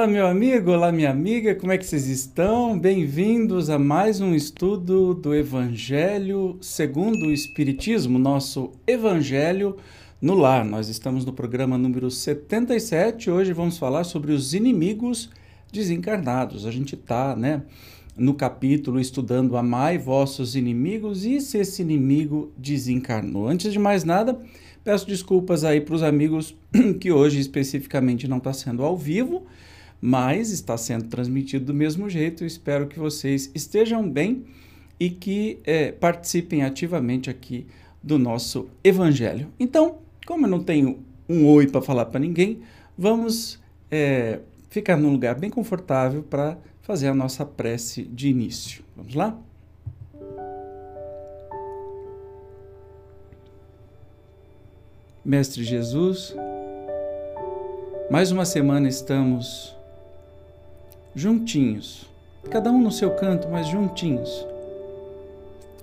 Olá, meu amigo, olá, minha amiga, como é que vocês estão? Bem-vindos a mais um estudo do Evangelho segundo o Espiritismo, nosso Evangelho no Lar. Nós estamos no programa número 77. Hoje vamos falar sobre os inimigos desencarnados. A gente está, né, no capítulo estudando Amai vossos inimigos e se esse inimigo desencarnou. Antes de mais nada, peço desculpas aí para os amigos que hoje especificamente não está sendo ao vivo mas está sendo transmitido do mesmo jeito. Eu espero que vocês estejam bem e que é, participem ativamente aqui do nosso Evangelho. Então, como eu não tenho um oi para falar para ninguém, vamos é, ficar num lugar bem confortável para fazer a nossa prece de início. Vamos lá? Mestre Jesus, mais uma semana estamos juntinhos, cada um no seu canto, mas juntinhos,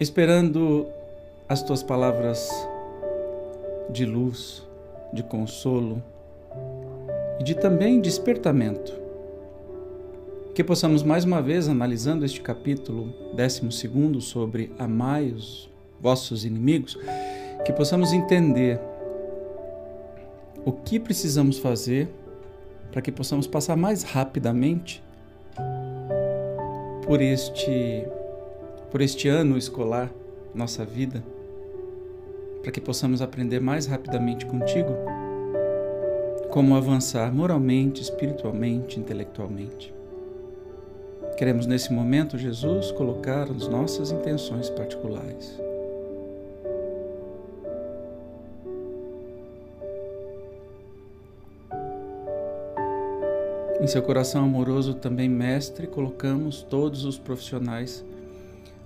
esperando as tuas palavras de luz, de consolo e de também despertamento. Que possamos mais uma vez, analisando este capítulo 12 sobre amai os vossos inimigos, que possamos entender o que precisamos fazer para que possamos passar mais rapidamente por este por este ano escolar, nossa vida, para que possamos aprender mais rapidamente contigo como avançar moralmente, espiritualmente, intelectualmente. Queremos nesse momento, Jesus, colocar as nossas intenções particulares. Em seu coração amoroso também, Mestre, colocamos todos os profissionais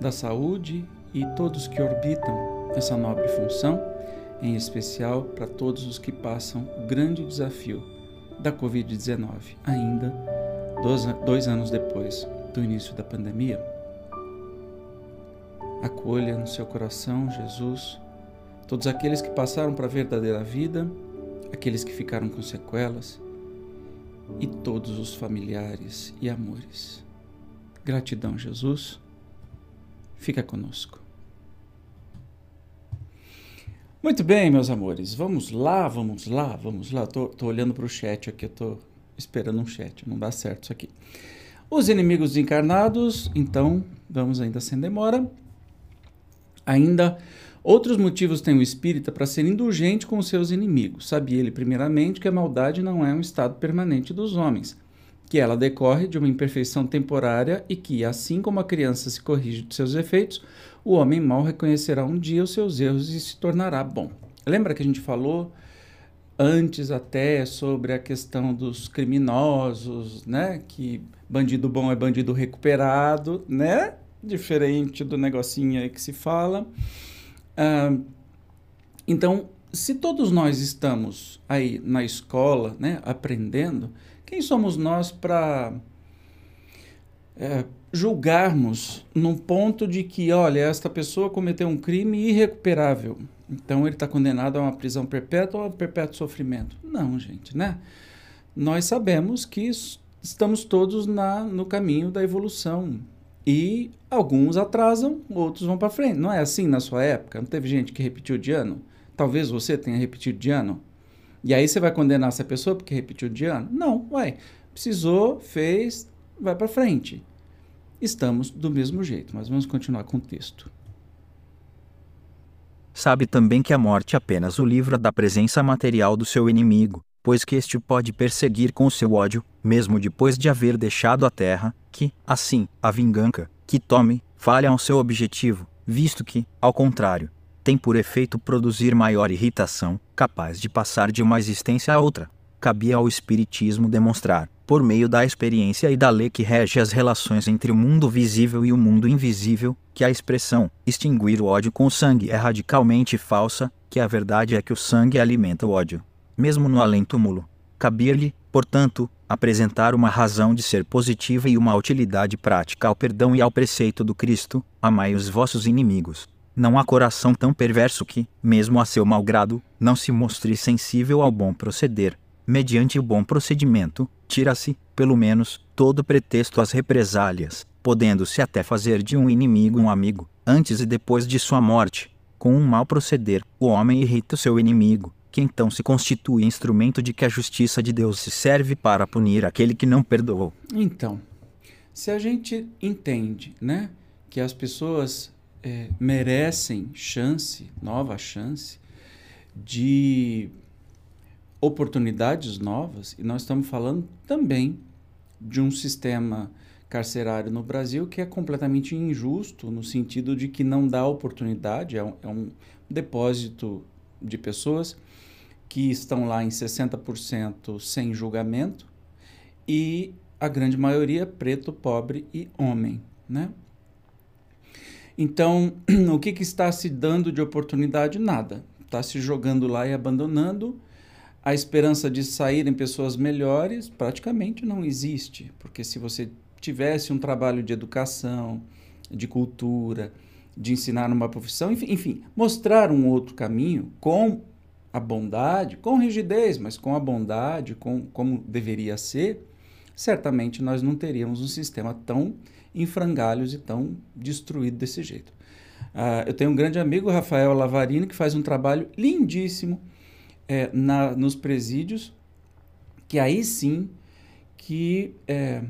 da saúde e todos que orbitam essa nobre função, em especial para todos os que passam o grande desafio da Covid-19, ainda dois, anos depois do início da pandemia. Acolha no seu coração, Jesus, todos aqueles que passaram para a verdadeira vida, aqueles que ficaram com sequelas e todos os familiares e amores. Gratidão, Jesus. Fica conosco. Muito bem, meus amores. Vamos lá, vamos lá, vamos lá. Tô, tô olhando para o chat aqui, eu tô esperando um chat. Não dá certo isso aqui. Os inimigos encarnados, então, vamos ainda sem demora. Ainda Outros motivos tem o espírita para ser indulgente com os seus inimigos. Sabia ele, primeiramente, que a maldade não é um estado permanente dos homens, que ela decorre de uma imperfeição temporária e que, assim como a criança se corrige de seus efeitos, o homem mau reconhecerá um dia os seus erros e se tornará bom. Lembra que a gente falou antes até sobre a questão dos criminosos, né? Que bandido bom é bandido recuperado, né? Diferente do negocinho aí que se fala. Então, se todos nós estamos aí na escola, né, aprendendo, quem somos nós para é, julgarmos num ponto de que, olha, esta pessoa cometeu um crime irrecuperável, então ele está condenado a uma prisão perpétua ou a perpétuo sofrimento? Não, gente, né? Nós sabemos que estamos todos na, no caminho da evolução. E alguns atrasam, outros vão para frente. Não é assim na sua época? Não teve gente que repetiu de ano? Talvez você tenha repetido de ano. E aí você vai condenar essa pessoa porque repetiu de ano? Não, uai. Precisou, fez, vai para frente. Estamos do mesmo jeito, mas vamos continuar com o texto. Sabe também que a morte apenas o livra da presença material do seu inimigo, pois que este pode perseguir com seu ódio, mesmo depois de haver deixado a terra, que, assim, a vingança, que tome, falha ao seu objetivo, visto que, ao contrário, tem por efeito produzir maior irritação, capaz de passar de uma existência a outra. Cabia ao Espiritismo demonstrar, por meio da experiência e da lei que rege as relações entre o mundo visível e o mundo invisível, que a expressão extinguir o ódio com o sangue é radicalmente falsa, que a verdade é que o sangue alimenta o ódio mesmo no além-túmulo. Cabia-lhe, portanto, apresentar uma razão de ser positiva e uma utilidade prática ao perdão e ao preceito do Cristo: amai os vossos inimigos. Não há coração tão perverso que, mesmo a seu malgrado, não se mostre sensível ao bom proceder. mediante o bom procedimento, tira-se, pelo menos, todo pretexto às represálias, podendo-se até fazer de um inimigo um amigo, antes e depois de sua morte. Com um mau proceder, o homem irrita o seu inimigo, que então se constitui instrumento de que a justiça de Deus se serve para punir aquele que não perdoou. Então, se a gente entende, né, que as pessoas é, merecem chance, nova chance, de oportunidades novas, e nós estamos falando também de um sistema carcerário no Brasil que é completamente injusto, no sentido de que não dá oportunidade, é um, é um depósito de pessoas que estão lá em 60% sem julgamento e a grande maioria preto, pobre e homem, né? Então, o que, que está se dando de oportunidade? Nada. Está se jogando lá e abandonando. A esperança de saírem pessoas melhores praticamente não existe, porque se você tivesse um trabalho de educação, de cultura, de ensinar uma profissão, enfim, enfim, mostrar um outro caminho com a bondade, com rigidez, mas com a bondade, com como deveria ser, certamente nós não teríamos um sistema tão em frangalhos e tão destruído desse jeito. Uh, eu tenho um grande amigo, Rafael Lavarini, que faz um trabalho lindíssimo é, na, nos presídios, que aí sim que é,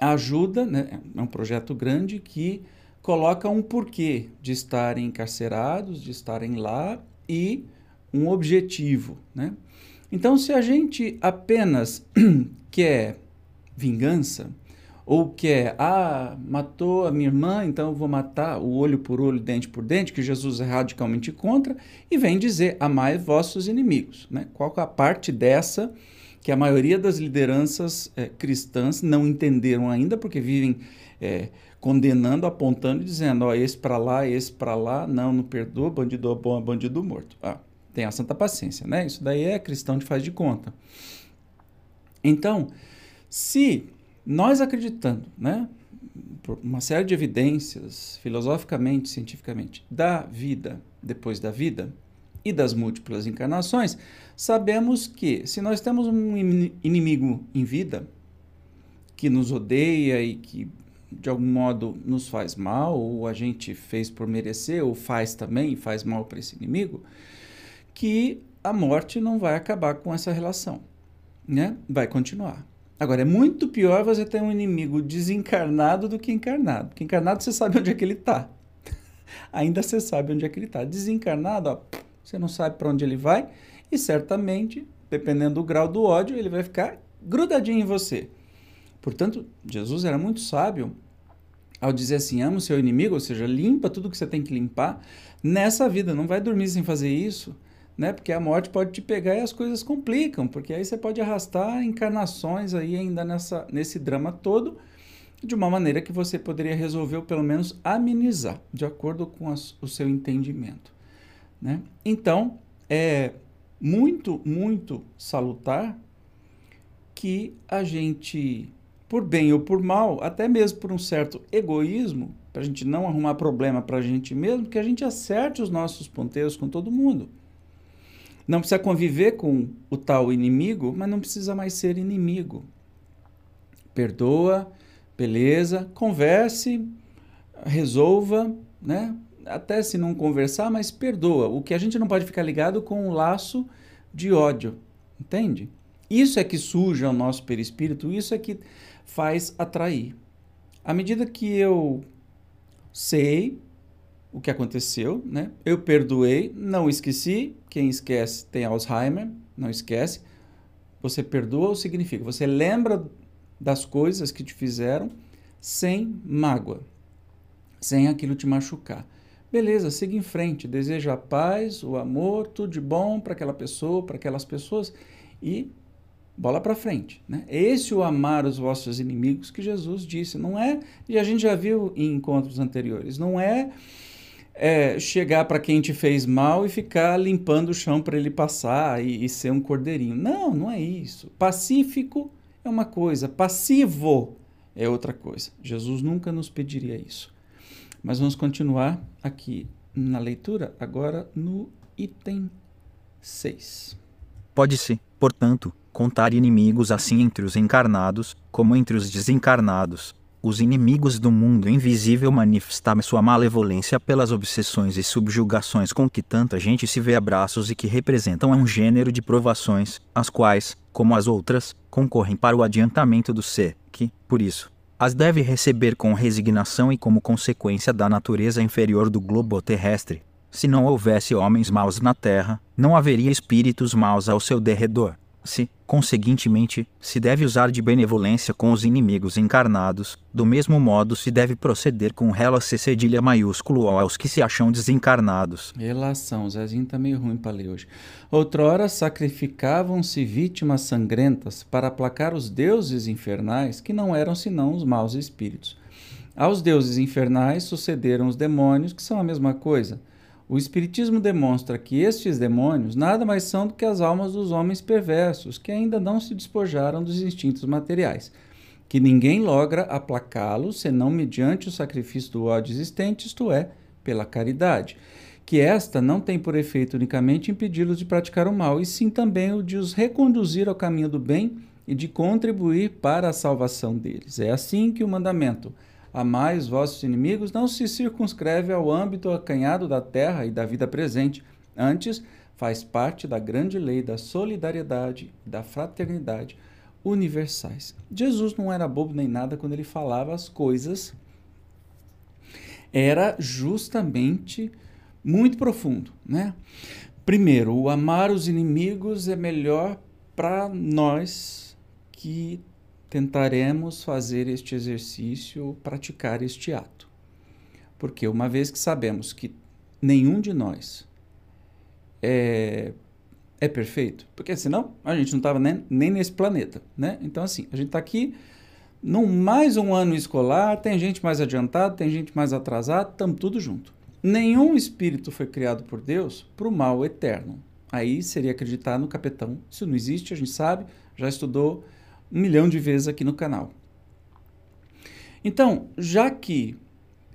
ajuda, né, é um projeto grande que coloca um porquê de estarem encarcerados, de estarem lá e um objetivo. Né? Então, se a gente apenas quer vingança, ou quer, ah, matou a minha irmã, então eu vou matar o olho por olho, dente por dente, que Jesus é radicalmente contra, e vem dizer, amai vossos inimigos. Né? Qual é a parte dessa que a maioria das lideranças é, cristãs não entenderam ainda, porque vivem é, condenando, apontando e dizendo, ó, esse para lá, esse para lá, não, não perdoa, bandido bom é bandido morto. Ah, tenha santa paciência, né? Isso daí é cristão de faz de conta. Então, se nós acreditando, né, por uma série de evidências, filosoficamente, cientificamente, da vida depois da vida e das múltiplas encarnações, sabemos que se nós temos um inimigo em vida que nos odeia e que de algum modo nos faz mal, ou a gente fez por merecer, ou faz também faz mal para esse inimigo, que a morte não vai acabar com essa relação, né? Vai continuar. Agora, é muito pior você ter um inimigo desencarnado do que encarnado. Porque encarnado você sabe onde é que ele está. Ainda você sabe onde é que ele está. Desencarnado, ó, você não sabe para onde ele vai e certamente, dependendo do grau do ódio, ele vai ficar grudadinho em você. Portanto, Jesus era muito sábio ao dizer assim: ama o seu inimigo, ou seja, limpa tudo que você tem que limpar nessa vida. Não vai dormir sem fazer isso né? Porque a morte pode te pegar e as coisas complicam, porque aí você pode arrastar encarnações aí ainda nessa, nesse drama todo, de uma maneira que você poderia resolver ou pelo menos amenizar, de acordo com as, o seu entendimento, né? Então, é muito, muito salutar que a gente, por bem ou por mal, até mesmo por um certo egoísmo, para a gente não arrumar problema para a gente mesmo, que a gente acerte os nossos ponteiros com todo mundo. Não precisa conviver com o tal inimigo, mas não precisa mais ser inimigo. Perdoa, beleza, converse, resolva, né? Até se não conversar, mas perdoa. O que a gente não pode ficar ligado com um laço de ódio, entende? Isso é que suja o nosso perispírito, isso é que faz atrair. À medida que eu sei o que aconteceu, né? Eu perdoei, não esqueci. Quem esquece tem Alzheimer, não esquece. Você perdoa significa você lembra das coisas que te fizeram sem mágoa, sem aquilo te machucar. Beleza, siga em frente, deseja a paz, o amor, tudo de bom para aquela pessoa, para aquelas pessoas e bola para frente. Né? Esse o amar os vossos inimigos que Jesus disse, não é, e a gente já viu em encontros anteriores, não é é, chegar para quem te fez mal e ficar limpando o chão para ele passar e, e, ser um cordeirinho. Não, não é isso. Pacífico é uma coisa, passivo é outra coisa. Jesus nunca nos pediria isso. Mas vamos continuar aqui na leitura, agora no item 6. Pode-se, portanto, contar inimigos assim entre os encarnados, como entre os desencarnados. Os inimigos do mundo invisível manifestam sua malevolência pelas obsessões e subjugações com que tanta gente se vê a braços e que representam um gênero de provações, as quais, como as outras, concorrem para o adiantamento do ser, que, por isso, as deve receber com resignação e como consequência da natureza inferior do globo terrestre. Se não houvesse homens maus na terra, não haveria espíritos maus ao seu derredor. Se, conseguintemente, se deve usar de benevolência com os inimigos encarnados, do mesmo modo se deve proceder com relação cedilha maiúsculo aos que se acham desencarnados. Relação, Zezinho tá meio ruim para ler hoje. Outrora sacrificavam-se vítimas sangrentas para aplacar os deuses infernais, que não eram senão os maus espíritos. Aos deuses infernais sucederam os demônios, que são a mesma coisa. O Espiritismo demonstra que estes demônios nada mais são do que as almas dos homens perversos, que ainda não se despojaram dos instintos materiais, que ninguém logra aplacá-los senão mediante o sacrifício do ódio existente, isto é, pela caridade, que esta não tem por efeito unicamente impedi-los de praticar o mal, e sim também o de os reconduzir ao caminho do bem e de contribuir para a salvação deles. É assim que o mandamento Amai os vossos inimigos não se circunscreve ao âmbito acanhado da terra e da vida presente. Antes, faz parte da grande lei da solidariedade da fraternidade universais. Jesus não era bobo nem nada quando ele falava as coisas. Era justamente muito profundo, né? Primeiro, o amar os inimigos é melhor para nós que tentaremos fazer este exercício, praticar este ato. Porque uma vez que sabemos que nenhum de nós é, é perfeito, porque senão a gente não estava nem, nem nesse planeta, né? Então, assim, a gente está aqui num mais um ano escolar, tem gente mais adiantada, tem gente mais atrasada, estamos tudo junto. Nenhum espírito foi criado por Deus para o mal eterno. Aí seria acreditar no capetão. Isso não existe, a gente sabe, já estudou um milhão de vezes aqui no canal. Então, já que,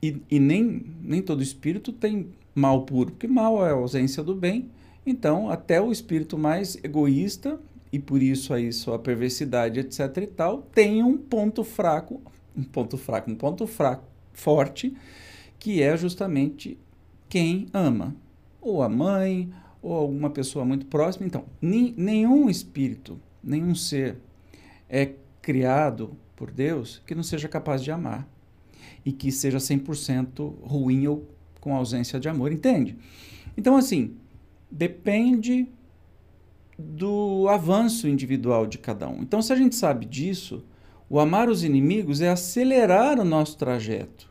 e, e, nem, nem todo espírito tem mal puro, porque mal é a ausência do bem, então até o espírito mais egoísta, e por isso aí sua perversidade, etc e tal, tem um ponto fraco, um ponto fraco, um ponto fraco, forte, que é justamente quem ama, ou a mãe, ou alguma pessoa muito próxima. Então, nenhum espírito, nenhum ser é criado por Deus que não seja capaz de amar e que seja 100% ruim ou com ausência de amor, entende? Então, assim, depende do avanço individual de cada um. Então, se a gente sabe disso, o amar os inimigos é acelerar o nosso trajeto.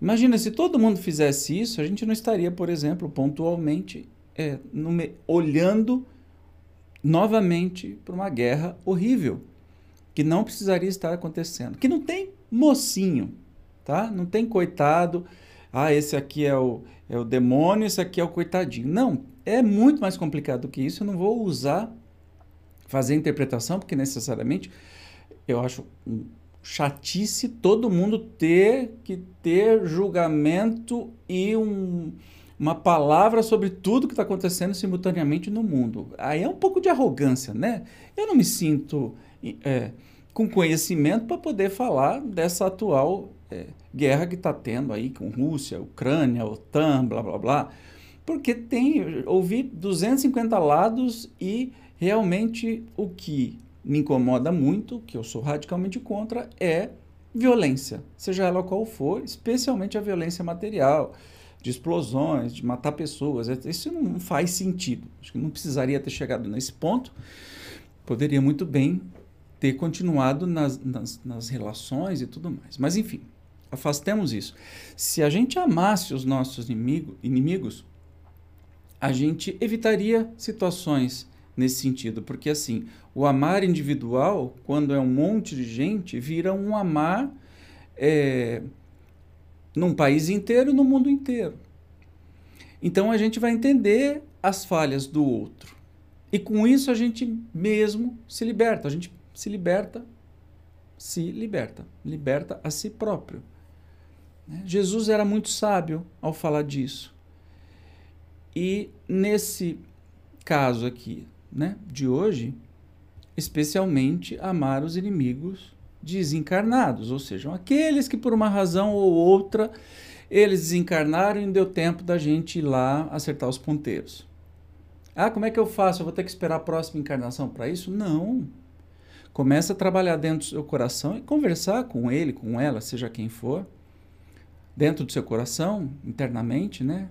Imagina, se todo mundo fizesse isso, a gente não estaria, por exemplo, pontualmente é, no, olhando novamente para uma guerra horrível que não precisaria estar acontecendo, que não tem mocinho, tá? Não tem coitado, ah, esse aqui é o, é o demônio, esse aqui é o coitadinho. Não, é muito mais complicado do que isso. Eu não vou usar, fazer interpretação, porque necessariamente eu acho chatice todo mundo ter que ter julgamento e um, uma palavra sobre tudo que está acontecendo simultaneamente no mundo. Aí é um pouco de arrogância, né? Eu não me sinto é, com conhecimento para poder falar dessa atual é, guerra que está tendo aí com Rússia, Ucrânia, OTAN, blá blá blá, porque tem ouvi 250 lados e realmente o que me incomoda muito, que eu sou radicalmente contra, é violência, seja ela qual for, especialmente a violência material de explosões, de matar pessoas. Isso não faz sentido. Acho que não precisaria ter chegado nesse ponto. Poderia muito bem ter continuado nas, nas, nas relações e tudo mais. Mas, enfim, afastemos isso. Se a gente amasse os nossos inimigo, inimigos, a gente evitaria situações nesse sentido, porque assim, o amar individual, quando é um monte de gente, vira um amar é, num país inteiro, no mundo inteiro. Então a gente vai entender as falhas do outro. E com isso a gente mesmo se liberta, a gente se liberta, se liberta, liberta a si próprio. Né? Jesus era muito sábio ao falar disso. E nesse caso aqui, né, de hoje, especialmente amar os inimigos desencarnados, ou seja, aqueles que por uma razão ou outra eles desencarnaram e não deu tempo da gente ir lá acertar os ponteiros. Ah, como é que eu faço? Eu vou ter que esperar a próxima encarnação para isso? Não. Começa a trabalhar dentro do seu coração e conversar com ele, com ela, seja quem for, dentro do seu coração, internamente, né?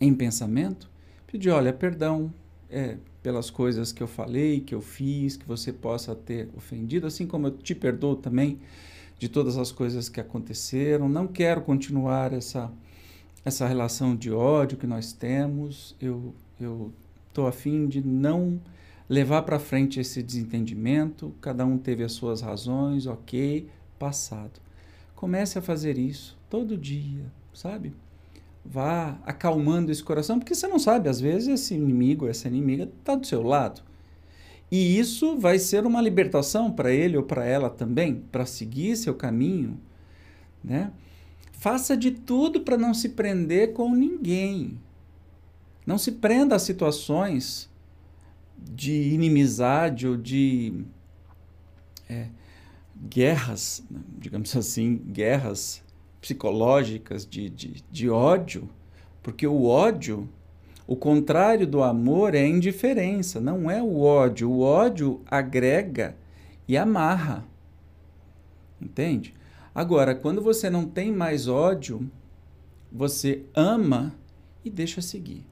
Em pensamento, pedir, olha, perdão é, pelas coisas que eu falei, que eu fiz, que você possa ter ofendido, assim como eu te perdoo também de todas as coisas que aconteceram. Não quero continuar essa essa relação de ódio que nós temos. Eu estou afim de não levar para frente esse desentendimento. Cada um teve as suas razões, ok, passado. Comece a fazer isso todo dia, sabe? Vá acalmando esse coração, porque você não sabe, às vezes esse inimigo, essa inimiga está do seu lado. E isso vai ser uma libertação para ele ou para ela também, para seguir seu caminho, né? Faça de tudo para não se prender com ninguém. Não se prenda a situações de inimizade ou de é, guerras, digamos assim, guerras psicológicas de, de, de ódio, porque o ódio, o contrário do amor é a indiferença, não é o ódio. O ódio agrega e amarra. Entende? Agora, quando você não tem mais ódio, você ama e deixa seguir.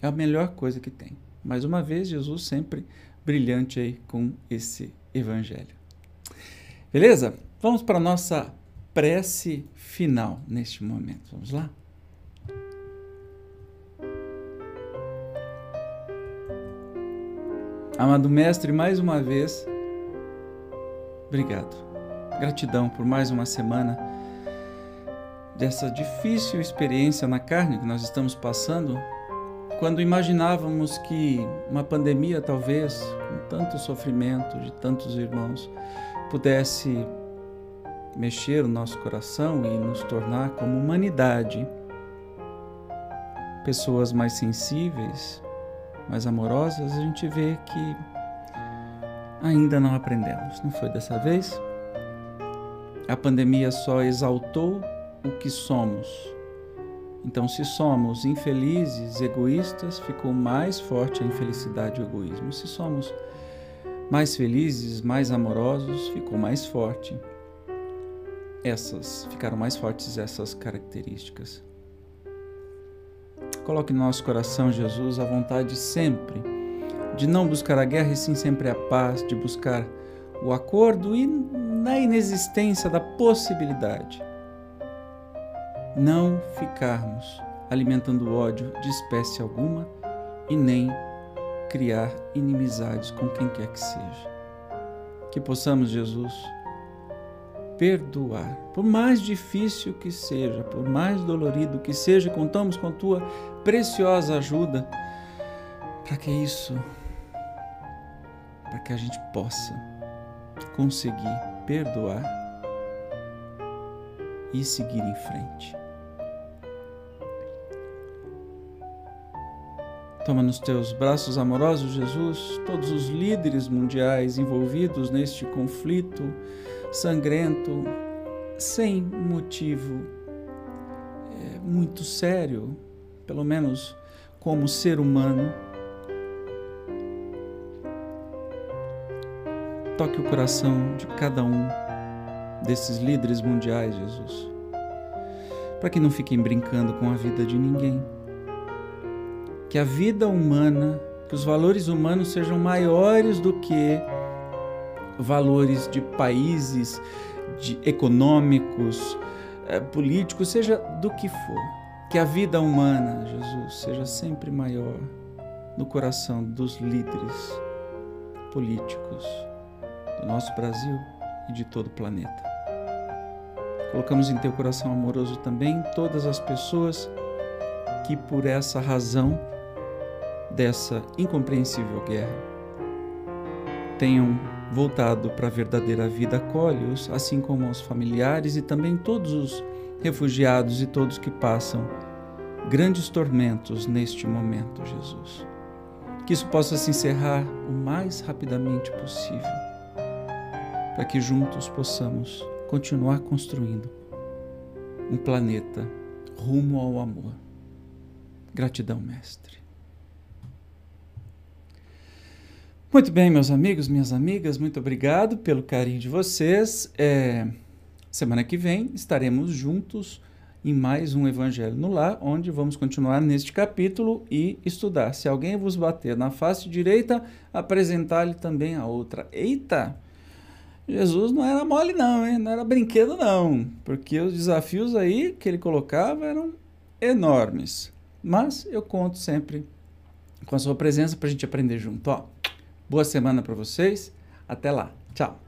É a melhor coisa que tem. Mais uma vez, Jesus sempre brilhante aí com esse evangelho. Beleza? Vamos para a nossa prece final neste momento. Vamos lá? Amado Mestre, mais uma vez, obrigado. Gratidão por mais uma semana dessa difícil experiência na carne que nós estamos passando quando imaginávamos que uma pandemia, talvez, com tanto sofrimento de tantos irmãos, pudesse mexer o nosso coração e nos tornar como humanidade pessoas mais sensíveis, mais amorosas, a gente vê que ainda não aprendemos. Não foi dessa vez? A pandemia só exaltou o que somos então, se somos infelizes, egoístas, ficou mais forte a infelicidade e o egoísmo. Se somos mais felizes, mais amorosos, ficou mais forte. Essas ficaram mais fortes essas características. Coloque no nosso coração, Jesus, a vontade sempre de não buscar a guerra e sim sempre a paz, de buscar o acordo e na inexistência da possibilidade não ficarmos alimentando ódio de espécie alguma e nem criar inimizades com quem quer que seja. Que possamos, Jesus, perdoar, por mais difícil que seja, por mais dolorido que seja, contamos com tua preciosa ajuda para que isso, para que a gente possa conseguir perdoar e seguir em frente. Toma nos teus braços amorosos, Jesus, todos os líderes mundiais envolvidos neste conflito sangrento, sem motivo é, muito sério, pelo menos como ser humano. Toque o coração de cada um desses líderes mundiais, Jesus, para que não fiquem brincando com a vida de ninguém que a vida humana, que os valores humanos sejam maiores do que valores de países, de econômicos, eh, políticos, seja do que for. Que a vida humana, Jesus, seja sempre maior no coração dos líderes políticos do nosso Brasil e de todo o planeta. Colocamos em teu coração amoroso também todas as pessoas que por essa razão dessa incompreensível guerra tenham voltado para a verdadeira vida, acolhe-os, assim como os familiares e também todos os refugiados e todos que passam grandes tormentos neste momento, Jesus. Que isso possa se encerrar o mais rapidamente possível, para que juntos possamos continuar construindo um planeta rumo ao amor. Gratidão, Mestre. Muito bem, meus amigos, minhas amigas, muito obrigado pelo carinho de vocês. É, semana que vem estaremos juntos em mais um Evangelho no Lar, onde vamos continuar neste capítulo e estudar. Se alguém vos bater na face direita, apresentar-lhe também a outra. Eita! Jesus não era mole, não, hein? Não era brinquedo, não. Porque os desafios aí que ele colocava eram enormes. Mas eu conto sempre com a sua presença para a gente aprender junto. Ó, boa semana para vocês. Até lá. Tchau.